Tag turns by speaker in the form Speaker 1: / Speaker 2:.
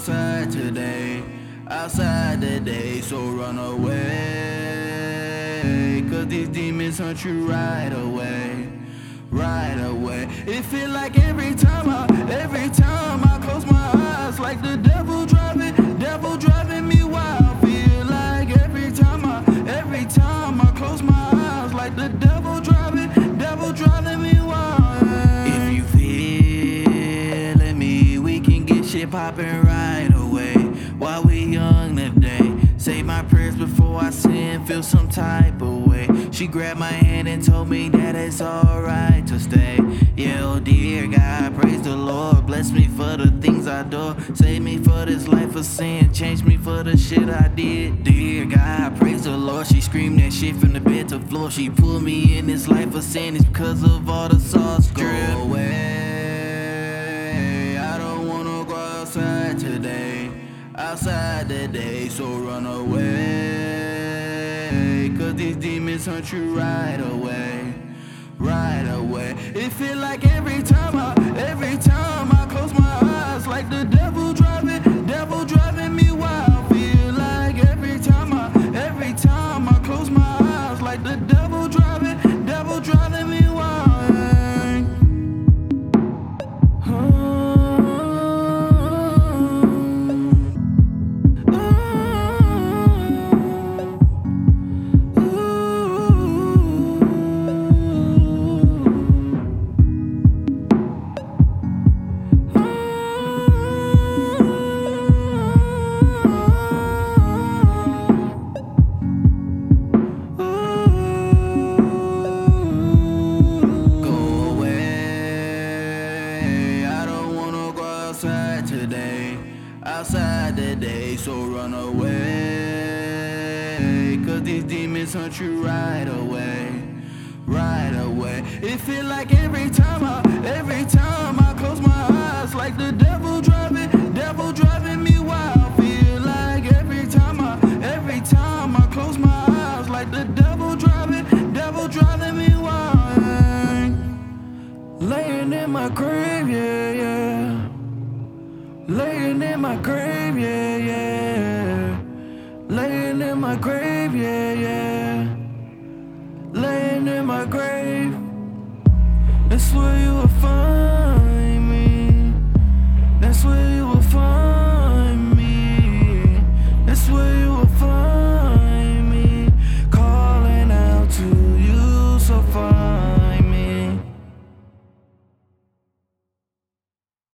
Speaker 1: outside today. Outside today, so run away. Cause these demons hunt you right away. Right away. It feel like every time I, every time I close my eyes, like the devil driving, devil driving me wild. Feel like every time I, every time I close my eyes, like the devil driving, devil driving me wild. If you feeling me, we can get shit poppin' right She grabbed my hand and told me that it's alright to stay. Yeah, oh dear God, praise the Lord, bless me for the things I do, save me for this life of sin, change me for the shit I did. Dear God, praise the Lord. She screamed that shit from the bed to floor. She pulled me in this life of sin, it's because of all the sauce. Go away. I don't wanna go outside today. Outside today, so run away. Cause these demons hunt you right away. Right away. It feel like every time I, outside today. Outside today, so run away. Cause these demons hunt you right away. Right away. It feel like every time I, in my grave, yeah, yeah. Laying in my grave, yeah, yeah. Laying in my grave. That's where you will find.